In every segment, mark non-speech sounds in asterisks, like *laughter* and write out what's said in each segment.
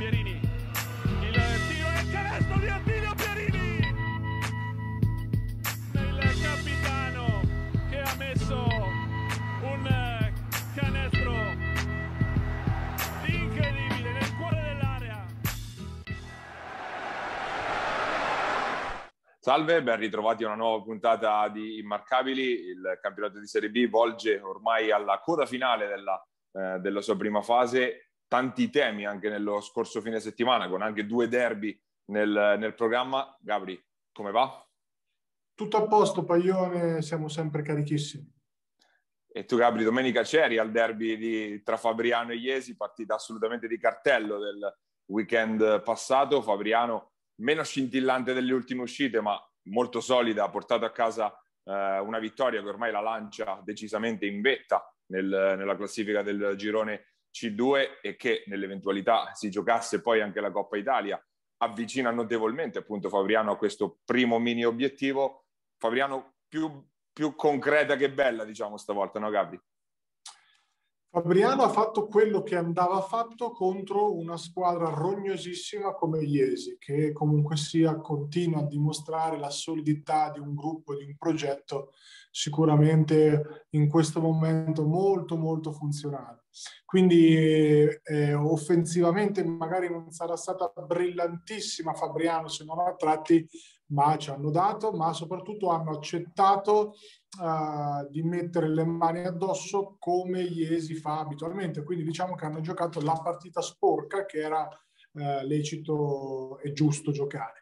Pierini. Il tiro e il canestro di Attilio Pierini. Il capitano che ha messo un canestro incredibile nel cuore dell'area. Salve, ben ritrovati a una nuova puntata di Immarcabili. Il campionato di Serie B volge ormai alla coda finale della, eh, della sua prima fase tanti temi anche nello scorso fine settimana, con anche due derby nel, nel programma. Gabri, come va? Tutto a posto, Paglione, siamo sempre carichissimi. E tu, Gabri, domenica c'eri al derby di, tra Fabriano e Iesi, partita assolutamente di cartello del weekend passato. Fabriano meno scintillante delle ultime uscite, ma molto solida, ha portato a casa eh, una vittoria che ormai la lancia decisamente in vetta nel, nella classifica del girone c2 e che nell'eventualità si giocasse poi anche la Coppa Italia avvicina notevolmente appunto Fabriano a questo primo mini obiettivo. Fabriano più, più concreta che bella diciamo stavolta, no Gabri? Fabriano ha fatto quello che andava fatto contro una squadra rognosissima come Iesi, che comunque sia continua a dimostrare la solidità di un gruppo, di un progetto sicuramente in questo momento molto molto funzionale. Quindi eh, offensivamente magari non sarà stata brillantissima Fabriano se non a tratti, ma ci hanno dato, ma soprattutto hanno accettato uh, di mettere le mani addosso come Iesi fa abitualmente. Quindi diciamo che hanno giocato la partita sporca che era uh, lecito e giusto giocare.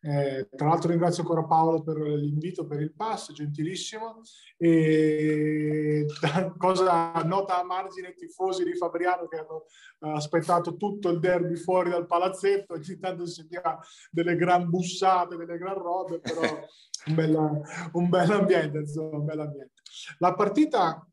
Eh, tra l'altro ringrazio ancora Paolo per l'invito, per il pass, gentilissimo. E *laughs* cosa nota a margine i tifosi di Fabriano che hanno aspettato tutto il derby fuori dal palazzetto, ogni tanto si sentiva delle gran bussate, delle gran robe, però *laughs* un bel, un bel ambiente, insomma, un bel ambiente. La partita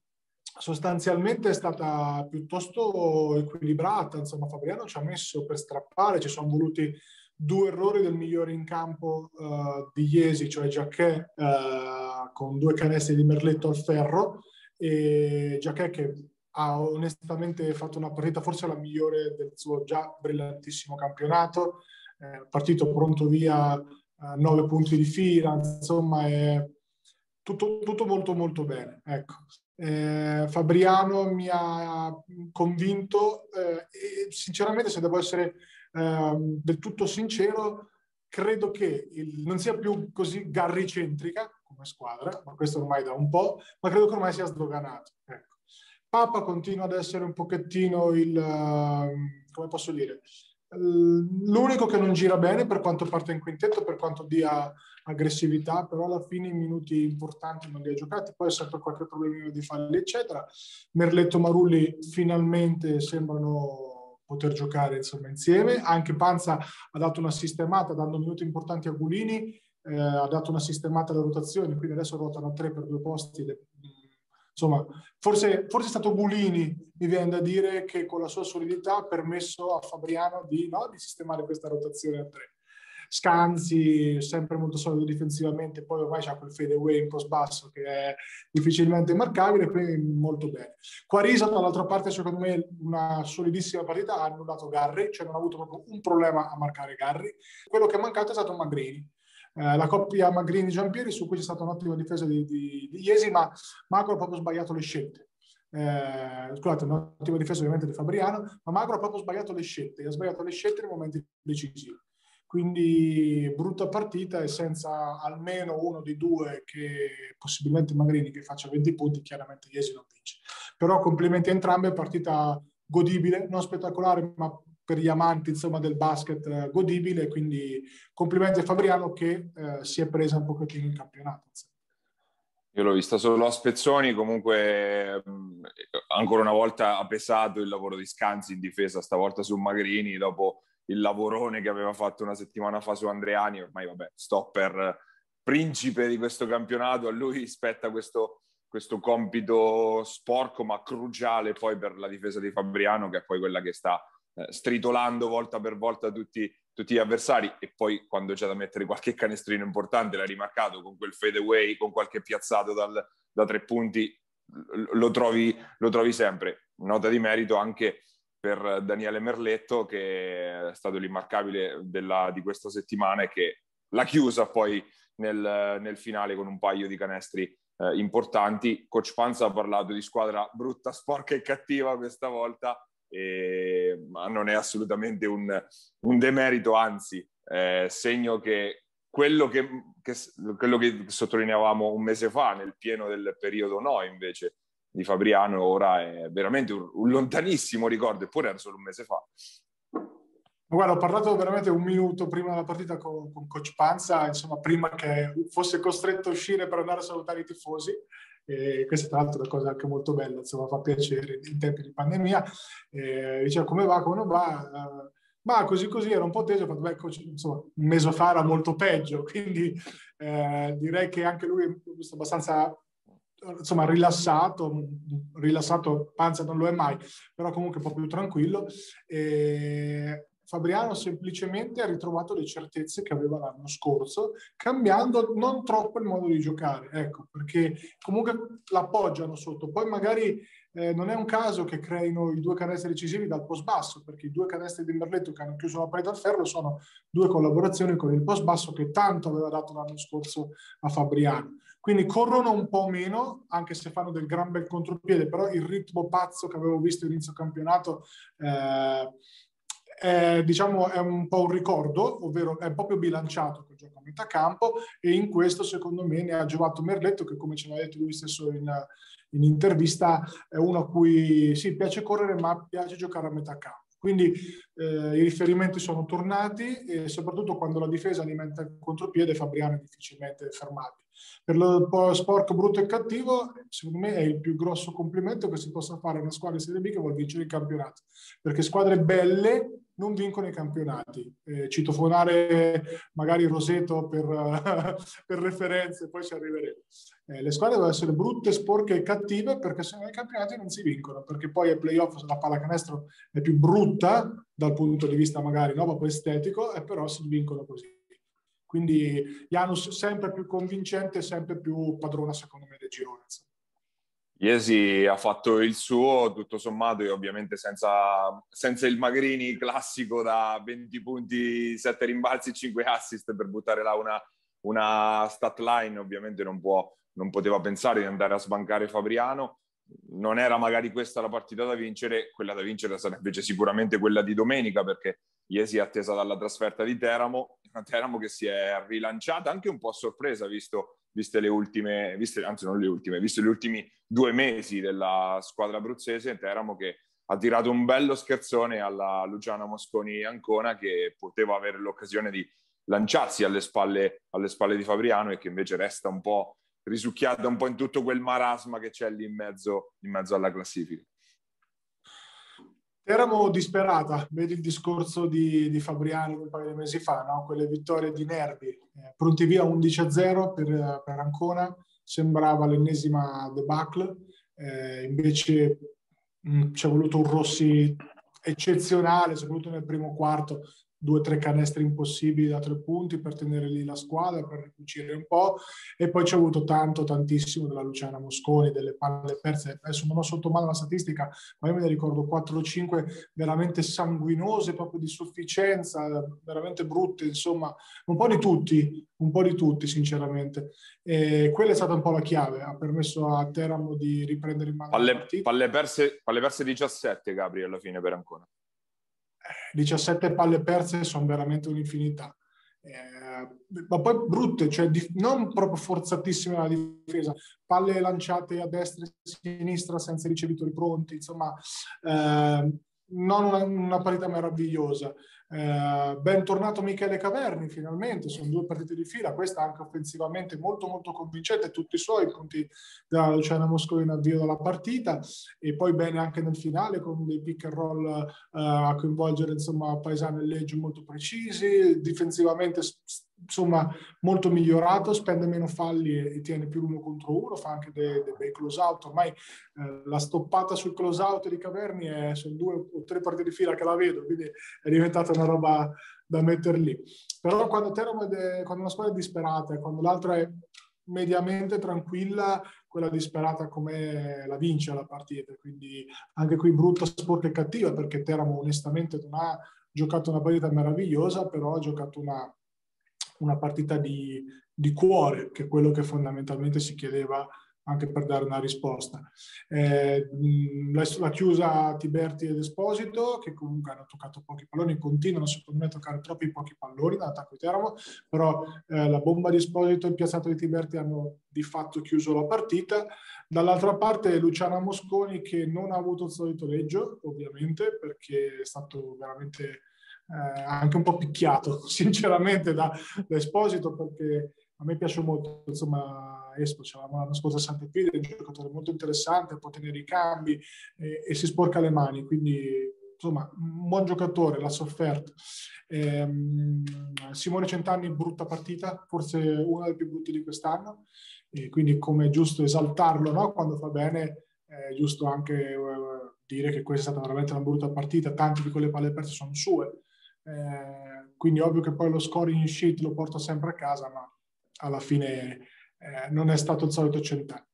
sostanzialmente è stata piuttosto equilibrata, insomma Fabriano ci ha messo per strappare, ci sono voluti due errori del migliore in campo uh, di Iesi, cioè Giacchè uh, con due canestri di Merletto al ferro e Giacchè che ha onestamente fatto una partita forse la migliore del suo già brillantissimo campionato, eh, partito pronto via uh, nove punti di fila, insomma è tutto, tutto molto molto bene. Ecco. Eh, Fabriano mi ha convinto eh, e sinceramente se devo essere eh, del tutto sincero, credo che il, non sia più così garricentrica come squadra, ma questo ormai da un po', ma credo che ormai sia sdoganato. Ecco. Papa continua ad essere un pochettino il, uh, come posso dire, l'unico che non gira bene per quanto parte in quintetto, per quanto dia aggressività, però alla fine i minuti importanti non li ha giocati, poi sempre qualche problemino di falli, eccetera. Merletto Marulli finalmente sembrano poter giocare insomma, insieme. Anche Panza ha dato una sistemata, dando minuti importanti a Gulini, eh, ha dato una sistemata alle rotazioni, quindi adesso ruotano a tre per due posti. Insomma, forse, forse è stato Gulini, mi viene da dire, che con la sua solidità ha permesso a Fabriano di, no, di sistemare questa rotazione a tre. Scanzi, sempre molto solido difensivamente, poi ormai c'ha quel fade away un po' sbasso che è difficilmente marcabile, quindi molto bene. Quarisa dall'altra parte secondo me una solidissima partita, ha annullato Garri, cioè non ha avuto proprio un problema a marcare Garri. Quello che è mancato è stato Magrini. Eh, la coppia Magrini-Giampieri su cui c'è stata un'ottima difesa di, di, di Iesi, ma Magro ha proprio sbagliato le scelte. Eh, scusate, un'ottima difesa ovviamente di Fabriano, ma Magro ha proprio sbagliato le scelte, ha sbagliato le scelte nei momenti decisivi. Quindi brutta partita e senza almeno uno di due che possibilmente Magrini che faccia 20 punti, chiaramente Iesi non vince. Però complimenti a entrambe, partita godibile, non spettacolare, ma per gli amanti insomma, del basket eh, godibile, quindi complimenti a Fabriano che eh, si è presa un pochettino in campionato. Io l'ho vista solo a spezzoni, comunque ancora una volta ha pesato il lavoro di Scanzi in difesa, stavolta su Magrini, dopo il lavorone che aveva fatto una settimana fa su Andreani, ormai vabbè, stopper principe di questo campionato, a lui spetta questo, questo compito sporco ma cruciale poi per la difesa di Fabriano, che è poi quella che sta eh, stritolando volta per volta tutti, tutti, gli avversari e poi quando c'è da mettere qualche canestrino importante, l'ha rimarcato con quel fade away, con qualche piazzato dal, da tre punti, lo trovi, lo trovi sempre. Nota di merito anche per Daniele Merletto, che è stato l'immarcabile della, di questa settimana e che l'ha chiusa poi nel, nel finale con un paio di canestri eh, importanti. Coach Panza ha parlato di squadra brutta, sporca e cattiva questa volta, e, ma non è assolutamente un, un demerito, anzi, eh, segno che quello che, che, quello che sottolineavamo un mese fa nel pieno del periodo no invece di Fabriano ora è veramente un, un lontanissimo ricordo, eppure era solo un mese fa. Guarda, ho parlato veramente un minuto prima della partita con, con Coach Panza, insomma, prima che fosse costretto a uscire per andare a salutare i tifosi. E questa tra l'altro è una cosa anche molto bella, insomma, fa piacere in tempi di pandemia. E diceva come va, come non va. Uh, ma così così era un po' teso, beh, coach, insomma, un mese fa era molto peggio, *laughs* quindi eh, direi che anche lui è abbastanza insomma rilassato, rilassato Panza non lo è mai, però comunque un po' più tranquillo. E Fabriano semplicemente ha ritrovato le certezze che aveva l'anno scorso, cambiando non troppo il modo di giocare, ecco, perché comunque l'appoggiano sotto. Poi magari eh, non è un caso che creino i due canestri decisivi dal post basso, perché i due canestri di Merletto che hanno chiuso la parete al ferro sono due collaborazioni con il post basso che tanto aveva dato l'anno scorso a Fabriano. Quindi corrono un po' meno, anche se fanno del gran bel contropiede, però il ritmo pazzo che avevo visto inizio campionato eh, è, diciamo, è un po' un ricordo, ovvero è più bilanciato col gioco a metà campo e in questo secondo me ne ha giovato Merletto che come ce l'ha detto lui stesso in, in intervista è uno a cui sì, piace correre ma piace giocare a metà campo. Quindi eh, i riferimenti sono tornati e soprattutto quando la difesa alimenta il contropiede Fabriano è difficilmente fermabile. Per lo sporco brutto e cattivo, secondo me è il più grosso complimento che si possa fare a una squadra di Serie B che vuole vincere il campionato. Perché squadre belle non vincono i campionati. Eh, citofonare magari Roseto per, *laughs* per referenze, poi ci arriveremo. Eh, le squadre devono essere brutte, sporche e cattive perché se no i campionati non si vincono, perché poi ai playoff la pallacanestro è più brutta dal punto di vista magari no, proprio estetico, e però si vincono così. Quindi Janus sempre più convincente, sempre più padrona secondo me del girone. Iesi ha fatto il suo, tutto sommato, e ovviamente senza, senza, il Magrini classico da 20 punti, 7 rimbalzi, 5 assist per buttare là una, una stat line, ovviamente non, può, non poteva pensare di andare a sbancare Fabriano. Non era magari questa la partita da vincere, quella da vincere invece sicuramente quella di domenica, perché Iesi è attesa dalla trasferta di Teramo, una *laughs* Teramo che si è rilanciata anche un po' a sorpresa, visto viste le ultime, viste, anzi non le ultime, visto gli ultimi due mesi della squadra abruzzese, Teramo che ha tirato un bello scherzone alla Luciana Mosconi Ancona che poteva avere l'occasione di lanciarsi alle spalle, alle spalle di Fabriano e che invece resta un po' risucchiata un po' in tutto quel marasma che c'è lì in mezzo, in mezzo alla classifica. Eravamo disperata, vedi il discorso di, di Fabriano un paio di mesi fa, no? quelle vittorie di nervi, eh, pronti via 11-0 per, per Ancona, sembrava l'ennesima debacle, eh, invece mh, ci è voluto un Rossi eccezionale, soprattutto nel primo quarto, due o tre canestri impossibili da tre punti per tenere lì la squadra, per ricucire un po'. E poi c'è avuto tanto, tantissimo della Luciana Mosconi, delle palle perse. Adesso non ho sotto mano la statistica, ma io me ne ricordo 4 o 5 veramente sanguinose, proprio di sufficienza, veramente brutte, insomma, un po' di tutti, un po' di tutti, sinceramente. E quella è stata un po' la chiave, ha permesso a Teramo di riprendere in mano palle, palle perse, palle perse 17, Gabri, alla fine per ancora. 17 palle perse sono veramente un'infinità. Eh, ma poi brutte, cioè di, non proprio forzatissime la difesa, palle lanciate a destra e a sinistra senza ricevitori pronti, insomma, eh, non una, una parità meravigliosa. Eh, bentornato Michele Caverni, finalmente, sono due partite di fila, questa anche offensivamente molto molto convincente, tutti i suoi punti da Luciana Mosconi in avvio della partita e poi bene anche nel finale con dei pick and roll eh, a coinvolgere insomma Paesano e Leggio molto precisi, difensivamente insomma molto migliorato, spende meno falli e, tiene più uno contro uno, fa anche dei, dei bei close out. Ormai eh, la stoppata sul close out di Caverni è, sono due o tre partite di fila che la vedo, quindi è diventata una roba da mettere lì. Però quando, è, quando una squadra è disperata e quando l'altra è mediamente tranquilla, quella disperata come la vince la partita. Quindi anche qui brutta, sporca e cattiva perché Teramo onestamente non ha giocato una partita meravigliosa, però ha giocato una, una partita di, di cuore, che è quello che fondamentalmente si chiedeva anche per dare una risposta. Eh, la chiusa Tiberti ed Esposito, che comunque hanno toccato pochi palloni, continuano secondo me a toccare troppi pochi palloni dall'attacco di Teramo, però eh, la bomba di Esposito e il piazzato di Tiberti hanno di fatto chiuso la partita. Dall'altra parte Luciana Mosconi che non ha avuto il solito leggio, ovviamente, perché è stato veramente eh, anche un po' picchiato, *laughs* sinceramente, da, da Esposito, perché a me piace molto, insomma, Espo, c'eravamo l'anno scorso a Sant'Epide, è un giocatore molto interessante, può tenere i cambi e, e, si sporca le mani, quindi insomma, un buon giocatore, l'ha sofferto. Ehm, Simone Centanni, brutta partita, forse una delle più brutte di quest'anno, e quindi come è giusto esaltarlo no? quando fa bene, è giusto anche uh, dire che questa è stata veramente una brutta partita, tante di quelle palle perse sono sue, eh, quindi ovvio che poi lo scoring sheet lo porta sempre a casa, ma alla fine eh, non è stato il solito cent'anni.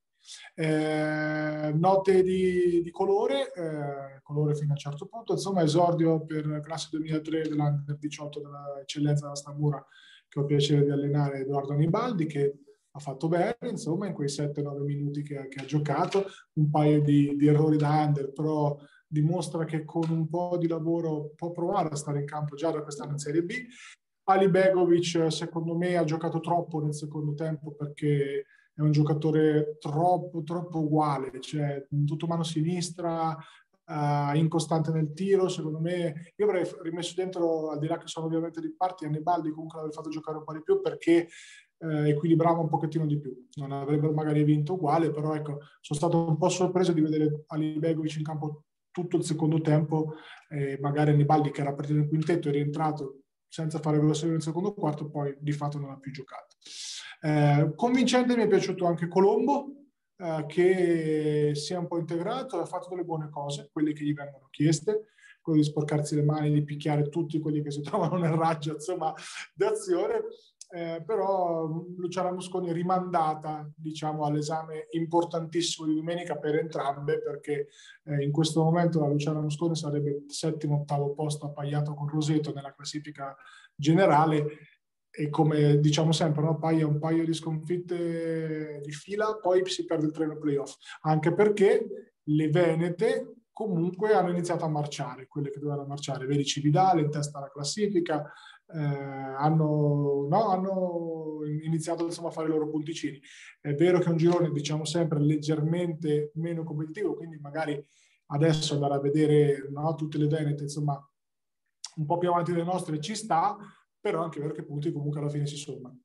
Eh, note di, di colore, eh, colore fino a un certo punto, insomma esordio per classe 2003 dell'Under 18 dell'eccellenza della Stamura che ho il piacere di allenare Edoardo Anibaldi che ha fatto bene insomma in quei 7-9 minuti che, che, ha giocato, un paio di, di errori da under però dimostra che con un po' di lavoro può provare a stare in campo già da quest'anno in Serie B Ali Begovic secondo me ha giocato troppo nel secondo tempo perché è un giocatore troppo, troppo uguale, cioè tutto mano sinistra, uh, incostante nel tiro, secondo me io avrei rimesso dentro, al di là che sono ovviamente di parti, Annibaldi comunque l'avrei fatto giocare un po' di più perché eh, equilibrava un pochettino di più. Non avrebbero magari vinto uguale, però ecco, sono stato un po' sorpreso di vedere Ali Begovic in campo tutto il secondo tempo, eh, magari Annibaldi che era partito in quintetto è rientrato senza fare veloce nel secondo quarto, poi di fatto non ha più giocato. Eh, convincente mi è piaciuto anche Colombo, eh, che si è un po' integrato, ha fatto delle buone cose, quelle che gli vengono chieste, quello di sporcarsi le mani, di picchiare tutti quelli che si *laughs* trovano nel raggio, insomma, d'azione eh, però Luciana Mosconi rimandata diciamo, all'esame importantissimo di domenica per entrambe perché eh, in questo momento la Luciana Mosconi sarebbe settimo ottavo posto appaiato con Roseto nella classifica generale e come diciamo sempre no? Paglia un paio di sconfitte di fila poi si perde il treno playoff anche perché le Venete comunque hanno iniziato a marciare quelle che dovevano marciare vedi Cividale in testa alla classifica eh, hanno, no, hanno, iniziato insomma, a fare i loro punticini. È vero che è un girone, diciamo sempre, leggermente meno competitivo, quindi magari adesso andare a vedere no, tutte le Venete, insomma, un po' più avanti delle nostre ci sta, però anche vero che punti comunque alla fine si sommano.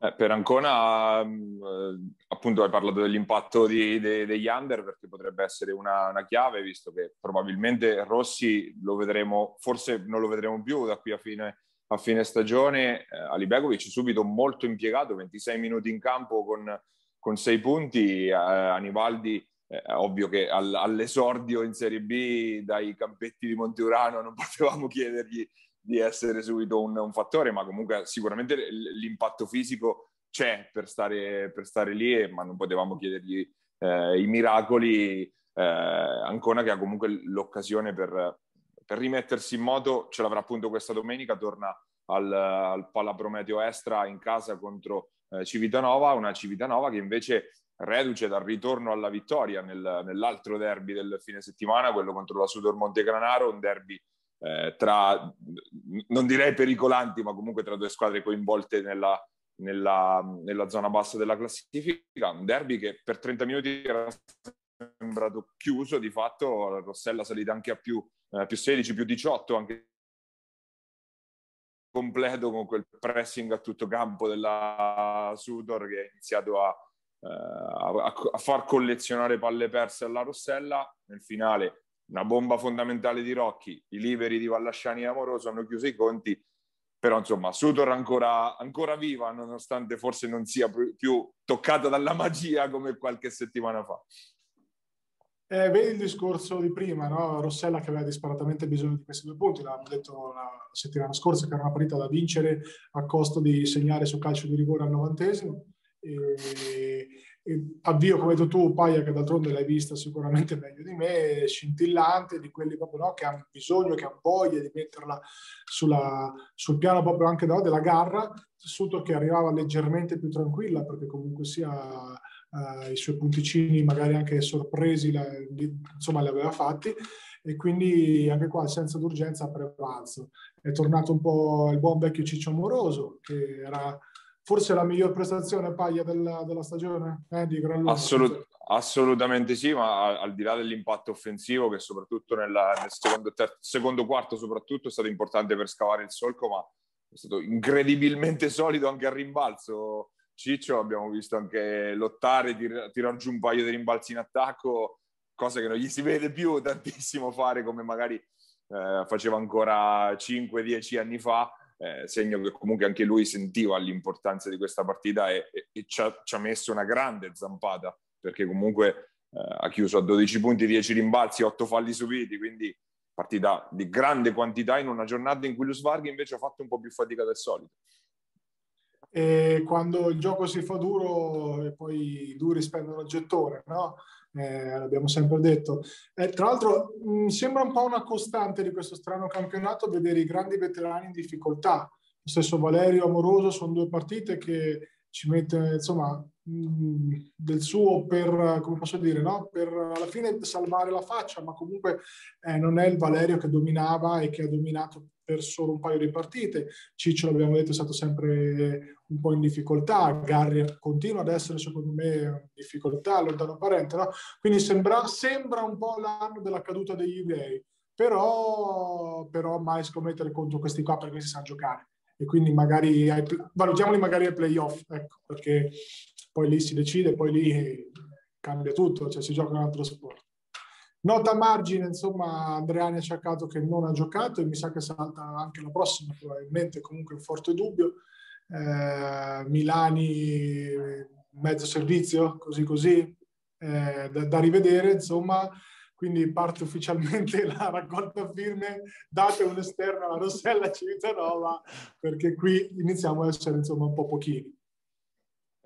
Eh, per Ancona, mm, eh, appunto, hai parlato dell'impatto di, de, degli under perché potrebbe essere una, una, chiave, visto che probabilmente Rossi lo vedremo, forse non lo vedremo più da qui a fine, a fine stagione. Eh, Ali Begovic subito molto impiegato, 26 minuti in campo con, con 6 punti. Eh, Anivaldi, eh, ovvio che all, all'esordio in Serie B dai campetti di Monteurano non *laughs* potevamo chiedergli di essere subito un, un, fattore, ma comunque sicuramente l'impatto fisico c'è per stare, per stare lì, ma non potevamo chiedergli eh, i miracoli. Eh, Ancona che ha comunque l'occasione per, per, rimettersi in moto, ce l'avrà appunto questa domenica, torna al, al Palla Prometeo Estra in casa contro eh, Civitanova, una Civitanova che invece reduce dal ritorno alla vittoria nel, nell'altro derby del fine settimana, quello contro la Sudor Montegranaro, un derby eh, tra, non direi pericolanti, ma comunque tra due squadre coinvolte nella, nella, nella, zona bassa della classifica. Un derby che per 30 minuti era sembrato chiuso, di fatto Rossella salita anche a più, eh, più 16, più 18, anche completo con quel pressing a tutto campo della Sudor che ha iniziato a, eh, a, a far collezionare palle perse alla Rossella. Nel finale una bomba fondamentale di Rocchi, i liberi di Vallasciani e Amoroso hanno chiuso i conti, però insomma Sutor ancora, ancora viva nonostante forse non sia più toccata dalla magia come qualche settimana fa. Eh, vedi il discorso di prima, no? Rossella che aveva disparatamente bisogno di questi due punti, l'avevamo detto la settimana scorsa che era una partita da vincere a costo di segnare su calcio di rigore al novantesimo. E, avvio, come hai detto tu, Paia, che d'altronde l'hai vista sicuramente meglio di me, scintillante, di quelli proprio no, che hanno bisogno, che hanno voglia di metterla sulla, sul piano proprio anche no, della garra, Suto che arrivava leggermente più tranquilla, perché comunque sia uh, i suoi punticini magari anche sorpresi, la, insomma, li aveva fatti, e quindi anche qua senza d'urgenza ha prevalso. È tornato un po' il buon vecchio Ciccio Amoroso, che era forse la miglior prestazione paglia della, della stagione eh, di Gran Luca. Assolut- assolutamente sì, ma al, al, di là dell'impatto offensivo che soprattutto nella, nel secondo, ter- secondo quarto soprattutto è stato importante per scavare il solco, ma è stato incredibilmente *laughs* solido anche a rimbalzo. Ciccio abbiamo visto anche lottare, tir- tirare giù un paio di rimbalzi in attacco, cosa che non gli si vede più tantissimo fare come magari eh, faceva ancora 5-10 anni fa eh, segno che comunque anche lui sentiva l'importanza di questa partita e, e, e ci, ha, ci, ha, messo una grande zampata perché comunque eh, ha chiuso a 12 punti, 10 rimbalzi, 8 falli subiti, quindi partita di grande quantità in una giornata in cui lo Svarghi invece ha fatto un po' più fatica del solito. E quando il gioco si fa duro e poi i duri spendono il gettone, no? Eh, l'abbiamo sempre detto. Eh, tra l'altro mh, sembra un po' una costante di questo strano campionato vedere i grandi veterani in difficoltà. Lo stesso Valerio Amoroso sono due partite che ci mette insomma del suo per, come posso dire, no? per alla fine salvare la faccia, ma comunque eh, non è il Valerio che dominava e che ha dominato per solo un paio di partite. Ciccio, l'abbiamo detto, è stato sempre un po' in difficoltà. Garri continua ad essere, secondo me, in difficoltà, lontano parente. No? Quindi sembra, sembra un po' l'anno della caduta degli eBay, però, però mai scommettere contro questi qua perché si sa giocare. E quindi magari valutiamoli magari ai playoff, ecco, perché poi lì si decide, poi lì cambia tutto, cioè si gioca un altro sport. Nota margine, insomma, Andreani ha cercato che non ha giocato e mi sa che salta anche la prossima, probabilmente comunque un forte dubbio. Eh, Milani, mezzo servizio, così così, eh, da, da, rivedere, insomma. Quindi parte ufficialmente *laughs* la raccolta firme, date un esterno alla Rossella Civitanova, perché qui iniziamo a essere insomma un po' pochini.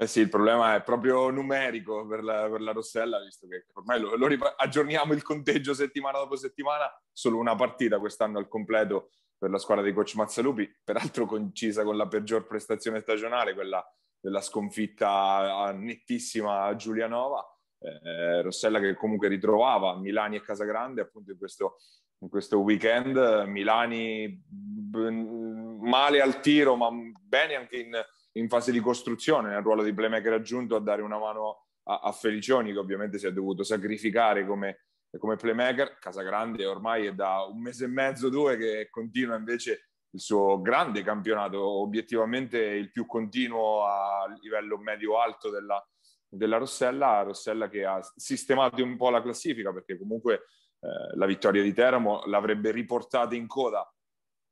Eh sì, il problema è proprio numerico per la, per la Rossella, visto che ormai lo, lo aggiorniamo il conteggio settimana dopo settimana, solo una partita quest'anno al completo per la squadra di coach Mazzalupi, peraltro concisa con la peggior prestazione stagionale, quella della sconfitta nettissima a Giulianova. Eh, Rossella che comunque ritrovava Milani e Casagrande appunto in questo, in questo weekend. Milani male al tiro, ma bene anche in in fase di costruzione nel ruolo di playmaker aggiunto a dare una mano a, a Felicioni che ovviamente si è dovuto sacrificare come, come playmaker. Casagrande ormai è da un mese e mezzo, due che continua invece il suo grande campionato, obiettivamente il più continuo a livello medio-alto della, della Rossella, Rossella che ha sistemato un po' la classifica perché comunque eh, la vittoria di Teramo l'avrebbe riportata in coda,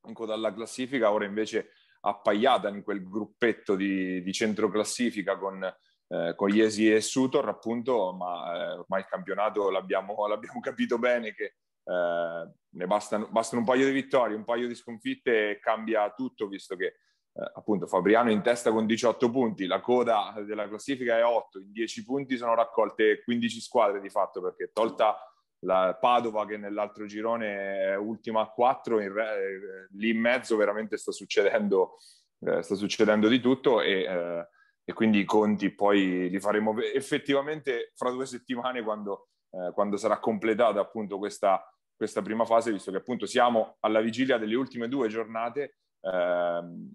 in coda alla classifica, ora invece appaiata in quel gruppetto di, di centro classifica con, eh, con Iesi e Sutor, appunto, ma eh, ormai il campionato l'abbiamo, *laughs* l'abbiamo capito bene che eh, ne bastano, bastano, un paio di vittorie, un paio di sconfitte e cambia tutto, visto che eh, appunto Fabriano in testa con 18 punti, la coda della classifica è 8, in 10 punti sono raccolte 15 squadre di fatto, perché tolta la Padova che nell'altro girone è ultima a 4, in re, eh, lì in mezzo veramente sta succedendo, eh, sta succedendo di tutto e, eh, e, quindi i conti poi li faremo effettivamente fra due settimane quando, eh, quando sarà completata appunto questa, questa, prima fase, visto che appunto siamo alla vigilia delle ultime due giornate. Ehm,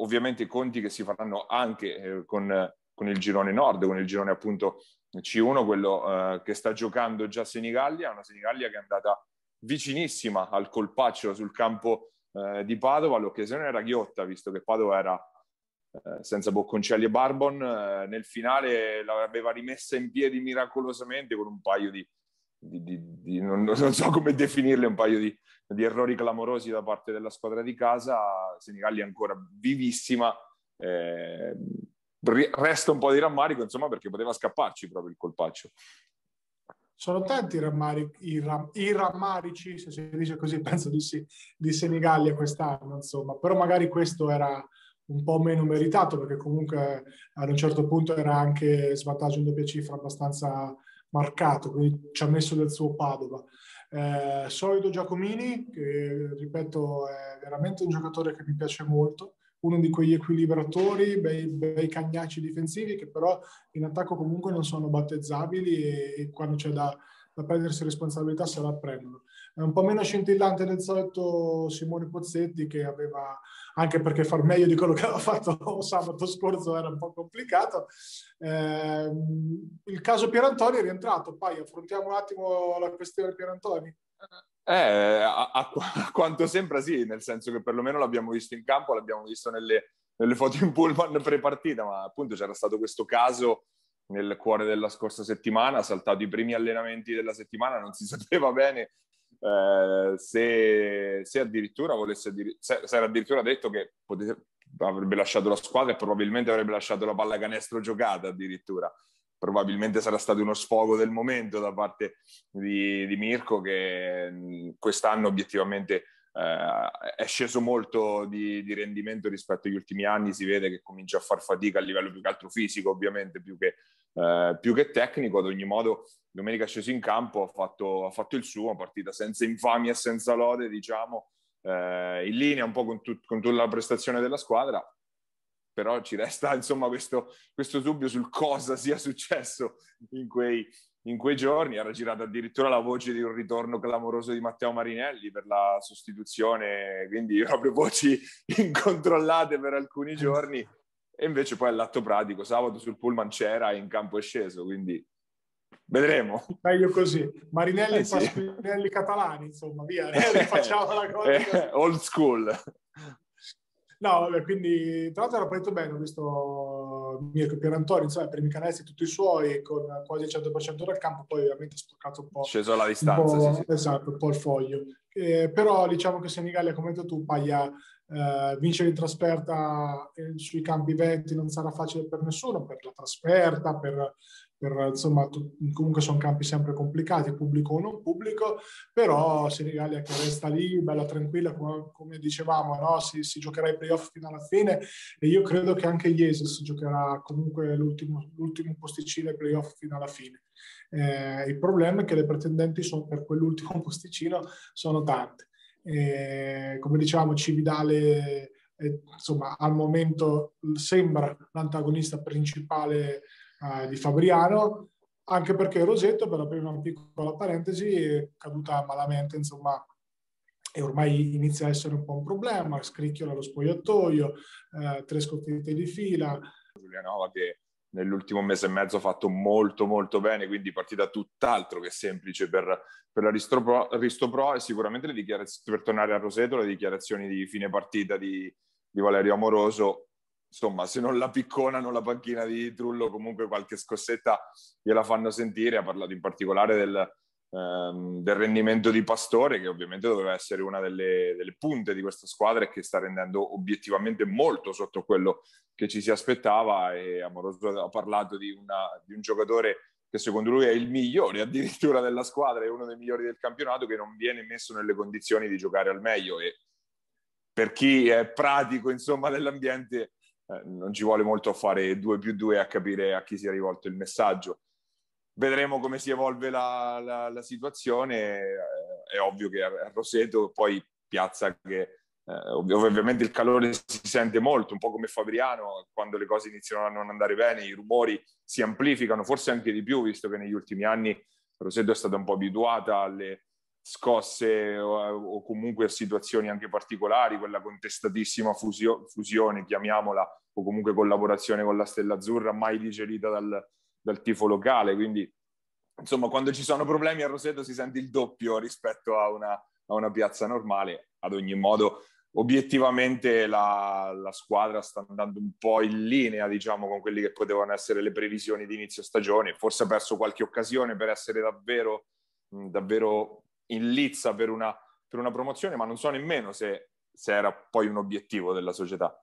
ovviamente i conti che si faranno anche eh, con, con il girone nord, con il girone appunto C1, quello eh, che sta giocando già Senigallia, una Senigallia che è andata vicinissima al colpaccio sul campo eh, di Padova, l'occasione era ghiotta, visto che Padova era eh, senza Bocconcelli e Barbon, eh, nel finale l'aveva rimessa in piedi miracolosamente con un paio di, di, di, di non, non, so come definirle, un paio di, errori clamorosi da parte della squadra di casa, Senigallia ancora vivissima, eh, resta un po' di rammarico, insomma, perché poteva scapparci proprio il colpaccio. Sono tanti i, rammarici, i, ram, i rammarici, se si dice così, *laughs* penso di sì, di Senigallia quest'anno, insomma. Però magari questo era un po' meno meritato perché comunque ad un certo punto era anche svantaggio in doppia cifra abbastanza marcato, quindi ci ha messo del suo Padova. Eh, solido Giacomini, che ripeto è veramente un giocatore che mi piace molto, uno di quegli equilibratori, bei, bei cagnacci difensivi che però in attacco comunque non sono battezzabili e, e quando c'è da, da prendersi responsabilità se la prendono. È un po' meno scintillante del solito Simone Pozzetti che aveva, anche perché far meglio di quello che aveva fatto *laughs* sabato scorso era un po' complicato. Eh, il caso Pierantoni è rientrato, poi affrontiamo un attimo la questione Pierantoni. Eh, a, a, *laughs* a, quanto sembra sì, nel senso che perlomeno l'abbiamo visto in campo, l'abbiamo visto nelle, nelle foto in pullman pre-partita, ma appunto c'era stato questo caso nel cuore della scorsa settimana, ha saltato i primi allenamenti della settimana, non si *laughs* sapeva bene eh, se, se, addirittura volesse, se, se, era addirittura detto che potete, avrebbe lasciato la squadra e probabilmente avrebbe lasciato la palla canestro giocata addirittura. Probabilmente sarà stato uno sfogo del momento da parte di, di Mirko che quest'anno obiettivamente eh, è sceso molto di, di, rendimento rispetto agli ultimi anni, si vede che comincia a far fatica a livello più che altro fisico ovviamente più che, eh, più che tecnico, ad ogni modo domenica sceso in campo, ha fatto, ha fatto il suo, partita senza infamia e senza lode, diciamo, eh, in linea un po' con, tut, con, tutta la prestazione della squadra, però ci resta *laughs* insomma questo, questo dubbio sul cosa sia successo in quei, in quei giorni. Era girata addirittura la voce di un ritorno clamoroso di Matteo Marinelli per la sostituzione, quindi *laughs* proprio voci incontrollate per alcuni giorni. E invece poi all'atto pratico, sabato sul pullman c'era e in campo è sceso, quindi Vedremo. Meglio così. Marinelli eh, sì. Pasquinelli catalani, insomma, via, *laughs* facciamo la cosa. Eh, old school. No, vabbè, quindi tra l'altro era partito bene, ho visto Mirko Pierantoni, insomma, per i canestri tutti i suoi, con quasi il 100% del campo, poi ovviamente ha sporcato un po'. Sceso alla distanza, sì, sì. Esatto, un po' il foglio. Eh, però diciamo che Senigallia, come hai detto tu, Paglia, eh, vincere in trasferta eh, sui campi venti non sarà facile per nessuno, per la trasferta, per per, insomma, comunque sono campi sempre complicati, pubblico o non pubblico, però Senigallia che resta lì, bella tranquilla, come, come dicevamo, no? si, si, giocherà i playoff fino alla fine e io credo che anche Iesi si giocherà comunque l'ultimo, l'ultimo posticino ai playoff fino alla fine. Eh, il problema è che le pretendenti sono, per quell'ultimo *laughs* posticino sono tante. Eh, come dicevamo, Cividale eh, insomma, al momento sembra l'antagonista principale eh, di Fabriano, anche perché Rosetto, per aprire una piccola parentesi, è caduta malamente, insomma, e ormai inizia a essere un po' un problema, scricchiola lo spogliatoio, eh, tre sconfitte di fila. Giulianova che nell'ultimo mese e mezzo ha fatto molto molto bene, quindi partita tutt'altro che semplice per, per la Ristopro, Ristopro e sicuramente le dichiarazioni, per tornare a Roseto, le dichiarazioni di fine partita di, di Valerio Amoroso insomma, se non la picconano la panchina di Trullo, comunque qualche scossetta gliela fanno sentire. Ha parlato in particolare del, ehm, del rendimento di Pastore, che ovviamente doveva essere una delle, delle, punte di questa squadra e che sta rendendo obiettivamente molto sotto quello che ci si aspettava. E Amoroso ha parlato di, una, di un giocatore che secondo lui è il migliore addirittura della squadra, è uno dei migliori del campionato, che non viene messo nelle condizioni di giocare al meglio. E per chi è pratico, insomma, dell'ambiente eh, non ci vuole molto fare due più due a capire a chi sia rivolto il messaggio. Vedremo come si evolve la, la, la situazione. Eh, è ovvio che a Roseto poi piazza che eh, ovviamente il calore si sente molto, un po' come Fabriano, quando le cose iniziano a non andare bene, i rumori si amplificano, forse anche di più, visto che negli ultimi anni Roseto è stata un po' abituata alle, scosse o, o, comunque situazioni anche particolari, quella contestatissima fusio, fusione, chiamiamola, o comunque collaborazione con la Stella Azzurra, mai digerita dal, dal tifo locale. Quindi, insomma, quando ci sono problemi a Roseto si sente il doppio rispetto a una, a una piazza normale. Ad ogni modo, obiettivamente la, la, squadra sta andando un po' in linea, diciamo, con quelli che potevano essere le previsioni di inizio stagione. Forse ha perso qualche occasione per essere davvero, davvero in lizza per una, per una promozione, ma non so nemmeno se, se, era poi un obiettivo della società.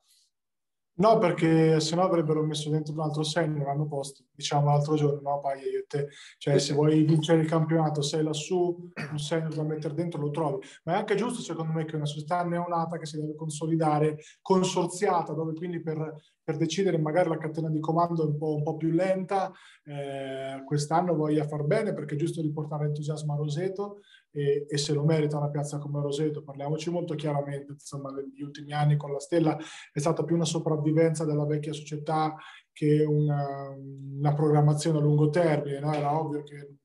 No, perché se no avrebbero messo dentro un altro segno l'anno posto, diciamo l'altro giorno, no Paia, io e te. Cioè se vuoi vincere il campionato, sei lassù, un segno da mettere dentro lo trovi. Ma è anche giusto secondo me che una società neonata che si deve consolidare, consorziata, dove quindi per, per decidere magari la catena di comando è un po', un po più lenta, eh, quest'anno voglia far bene perché è giusto riportare entusiasmo a Roseto e, e, se lo merita una piazza come Roseto. Parliamoci molto chiaramente, insomma, negli ultimi anni con la Stella è stata più una sopravvivenza della vecchia società che una, una programmazione a lungo termine. No? Era ovvio che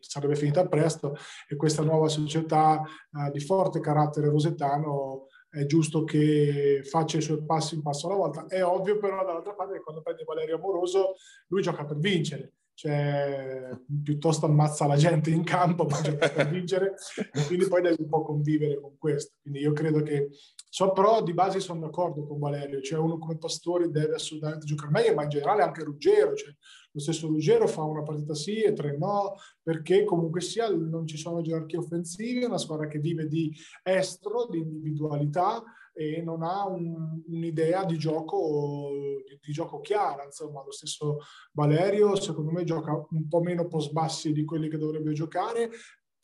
sarebbe finita presto e questa nuova società uh, di forte carattere rosetano è giusto che faccia i suoi passi un passo alla volta. È ovvio però dall'altra parte che quando prende Valerio Amoroso lui gioca per vincere cioè, piuttosto ammazza la gente in campo per *laughs* vincere. E quindi poi devi un po' convivere con questo. Quindi io credo che, so, però di base sono d'accordo con Valerio, cioè uno come Pastori deve assolutamente giocare meglio, ma in generale anche Ruggero, cioè, lo stesso Ruggero fa una partita sì e tre no, perché comunque sia non ci sono gerarchie offensive, è una squadra che vive di estro, di individualità, e non ha un, un'idea di gioco, di, di gioco chiara. Insomma, lo stesso Valerio, secondo me, gioca un po' meno post bassi di quelli che dovrebbe giocare,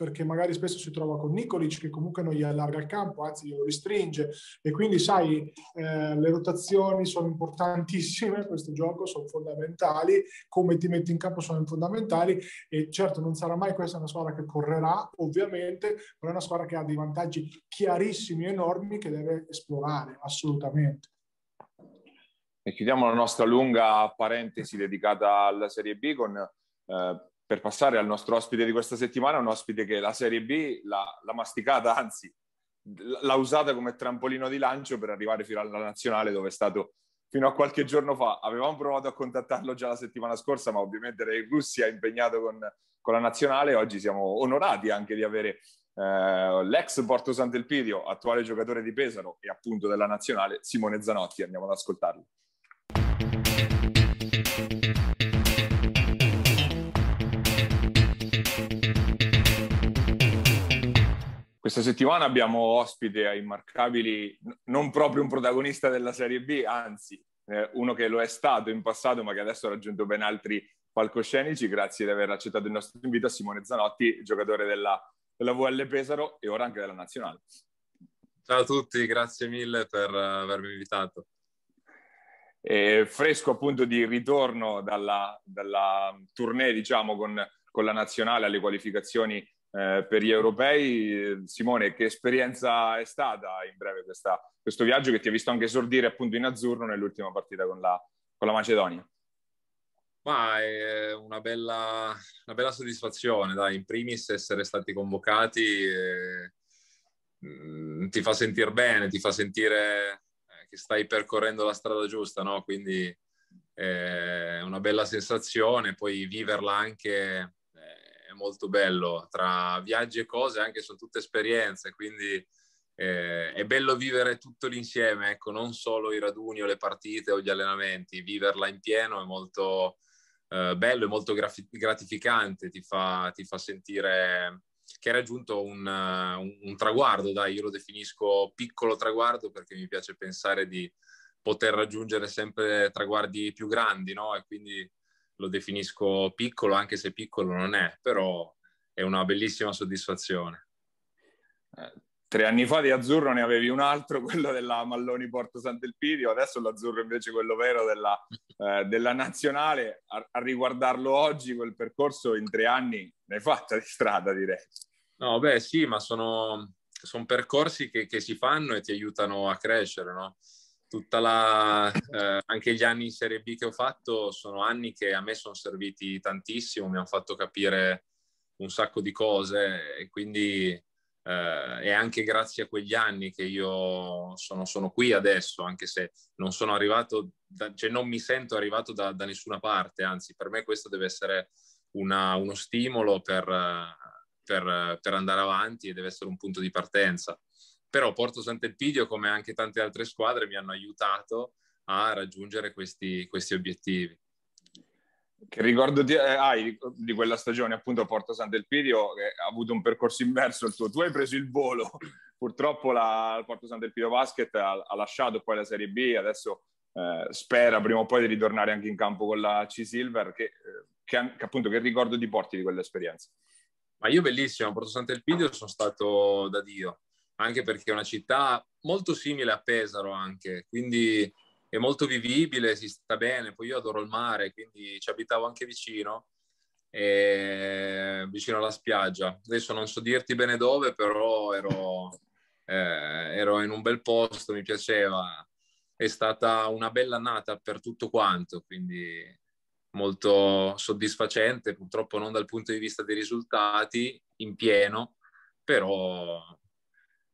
perché magari spesso si trova con Nicolic che comunque non gli allarga il campo, anzi glielo ristringe e quindi sai eh, le rotazioni sono importantissime in *laughs* questo gioco, sono fondamentali, come ti metti in campo sono fondamentali e certo non sarà mai questa una squadra che correrà ovviamente, però è una squadra che ha dei vantaggi chiarissimi enormi che deve esplorare assolutamente. E chiudiamo la nostra lunga parentesi dedicata alla Serie B con eh, per passare al nostro ospite di questa settimana, un ospite che la Serie B l'ha, l'ha masticata, anzi l'ha usata come trampolino di lancio per arrivare fino alla nazionale dove è stato fino a qualche giorno fa. Avevamo provato a contattarlo già la settimana scorsa, ma ovviamente Ray Russi ha impegnato con, con la nazionale. Oggi siamo onorati anche di avere eh, l'ex Porto Sant'Elpidio, attuale giocatore di Pesaro e appunto della nazionale, Simone Zanotti. Andiamo ad ascoltarlo. Questa settimana abbiamo ospite ai immarcabili, non proprio un protagonista della Serie B, anzi eh, uno che lo è stato in passato ma che adesso ha raggiunto ben altri palcoscenici, grazie di aver accettato il nostro invito a Simone Zanotti, giocatore della, della VL Pesaro e ora anche della Nazionale. Ciao a tutti, grazie mille per avermi invitato. E fresco appunto di ritorno dalla, dalla tournée diciamo con, con la Nazionale alle qualificazioni eh, per gli europei. Simone, che esperienza è stata in breve questa, questo viaggio che ti ha visto anche esordire appunto in azzurro nell'ultima partita con la, con la Macedonia? Ma è una bella, una bella soddisfazione, dai, in primis essere stati convocati e, mh, mm, ti fa sentire bene, ti fa sentire eh, che stai percorrendo la strada giusta, no? Quindi è una bella sensazione, poi viverla anche molto bello, tra viaggi e cose anche sono tutte esperienze, quindi eh, è bello vivere tutto l'insieme, ecco, non solo i raduni o le partite o gli allenamenti, viverla in pieno è molto eh, bello, è molto gratificante, ti fa, ti fa sentire che hai raggiunto un, un, un, traguardo, dai, io lo definisco piccolo traguardo perché mi piace pensare di poter raggiungere sempre traguardi più grandi, no? E quindi lo definisco piccolo, anche se piccolo non è, però è una bellissima soddisfazione. Eh, tre anni fa di azzurro ne avevi un altro, *laughs* quello della Malloni Porto Sant'Elpidio, adesso l'azzurro invece quello vero della, *laughs* eh, della nazionale. A, a, riguardarlo oggi, quel percorso in tre anni ne hai fatta di strada, direi. No, beh sì, ma sono, sono percorsi che, che, si fanno e ti aiutano a crescere, no? Tutta la, eh, anche gli anni in Serie B che ho fatto sono anni che a me sono serviti tantissimo, mi hanno fatto capire un sacco di cose e quindi eh, è anche grazie a quegli anni che io sono, sono qui adesso, anche se non sono arrivato, da, cioè non mi sento arrivato da, da, nessuna parte, anzi per me questo deve essere una, uno stimolo per, per, per andare avanti e deve essere un punto di partenza però Porto Sant'Elpidio, come anche tante altre squadre, mi hanno aiutato a raggiungere questi, questi obiettivi. Che ricordo ti, eh, hai di quella stagione, appunto, Porto Sant'Elpidio, che ha avuto un percorso inverso il tuo. Tu hai preso il volo, *laughs* purtroppo la, il Porto Sant'Elpidio Basket ha, ha, lasciato poi la Serie B, adesso eh, spera prima o poi di ritornare anche in campo con la C-Silver, che, che, che appunto che ricordo ti porti di quell'esperienza? Ma io bellissimo, a Porto Sant'Elpidio sono stato da Dio, anche perché è una città molto simile a Pesaro anche, quindi è molto vivibile, si sta bene, poi io adoro il mare, quindi ci abitavo anche vicino, vicino alla spiaggia. Adesso non so dirti bene dove, però ero, eh, ero in un bel posto, mi piaceva. È stata una bella annata per tutto quanto, quindi molto soddisfacente, purtroppo non dal punto di vista dei risultati in pieno, però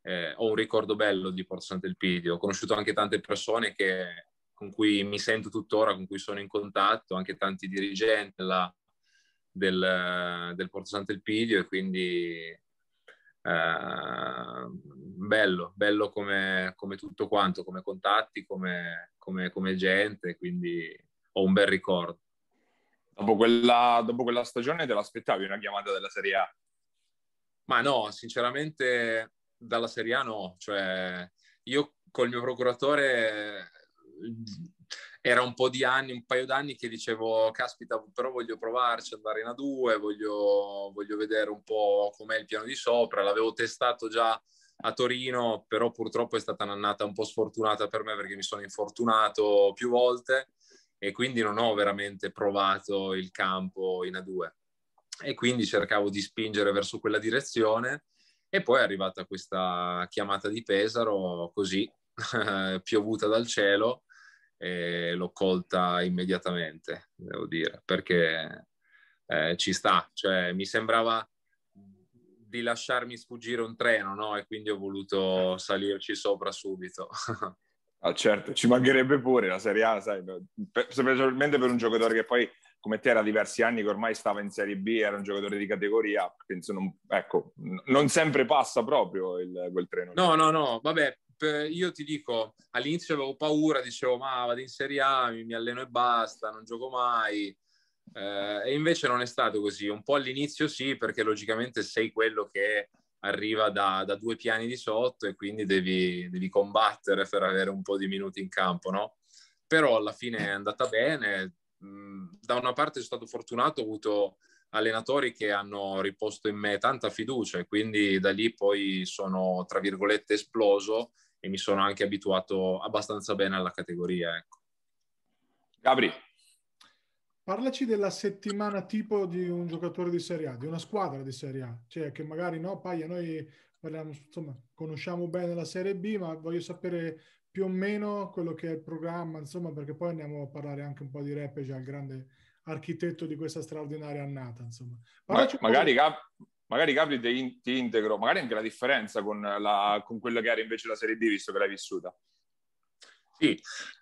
eh, ho un ricordo bello di Porto Sant'Elpidio. Ho conosciuto anche tante persone che, con cui mi sento tuttora, con cui sono in contatto, anche tanti dirigenti della, del, del Porto Sant'Elpidio e quindi eh, bello, bello come, come, tutto quanto, come contatti, come, come, come gente, quindi ho un bel ricordo. Dopo quella, dopo quella stagione te l'aspettavi una chiamata della Serie A? Ma no, sinceramente dalla Serie A no. Cioè, io col mio procuratore era un po' di anni, un paio d'anni che dicevo, caspita, però voglio provarci, andare in A2, voglio, voglio vedere un po' com'è il piano di sopra. L'avevo testato già a Torino, però purtroppo è stata un'annata un po' sfortunata per me perché mi sono infortunato più volte e quindi non ho veramente provato il campo in A2 e quindi cercavo di spingere verso quella direzione e poi è arrivata questa chiamata di Pesaro così *laughs* piovuta dal cielo e l'ho colta immediatamente devo dire perché eh, ci sta cioè mi sembrava di lasciarmi sfuggire un treno no? e quindi ho voluto salirci sopra subito *laughs* Ah, certo, ci mancherebbe pure la Serie A, sai, specialmente per un giocatore che poi, come te, era diversi anni che ormai stava in Serie B, era un giocatore di categoria, penso, non, ecco, non sempre passa proprio il, quel treno. No, no, no, vabbè, io ti dico, all'inizio avevo paura, dicevo, ma vado in Serie A, mi, mi alleno e basta, non gioco mai, eh, e invece non è stato così, un po' all'inizio sì, perché logicamente sei quello che arriva da, da, due piani di sotto e quindi devi, devi, combattere per avere un po' di minuti in campo, no? Però alla fine è andata bene. Mm, da una parte sono stato fortunato, ho avuto allenatori che hanno riposto in me tanta fiducia e quindi da lì poi sono, tra virgolette, esploso e mi sono anche abituato abbastanza bene alla categoria. Ecco. Gabri, Parlaci della settimana tipo di un giocatore di Serie A, di una squadra di Serie A, cioè che magari no, Paglia, noi parliamo, insomma, conosciamo bene la Serie B, ma voglio sapere più o meno quello che è il programma, insomma, perché poi andiamo a parlare anche un po' di Repege, il grande architetto di questa straordinaria annata, insomma. Ma, magari, Gab, magari Gabri ti, ti, integro, magari anche la differenza con, la, con quella che era invece la Serie D, visto che l'hai vissuta. Sì,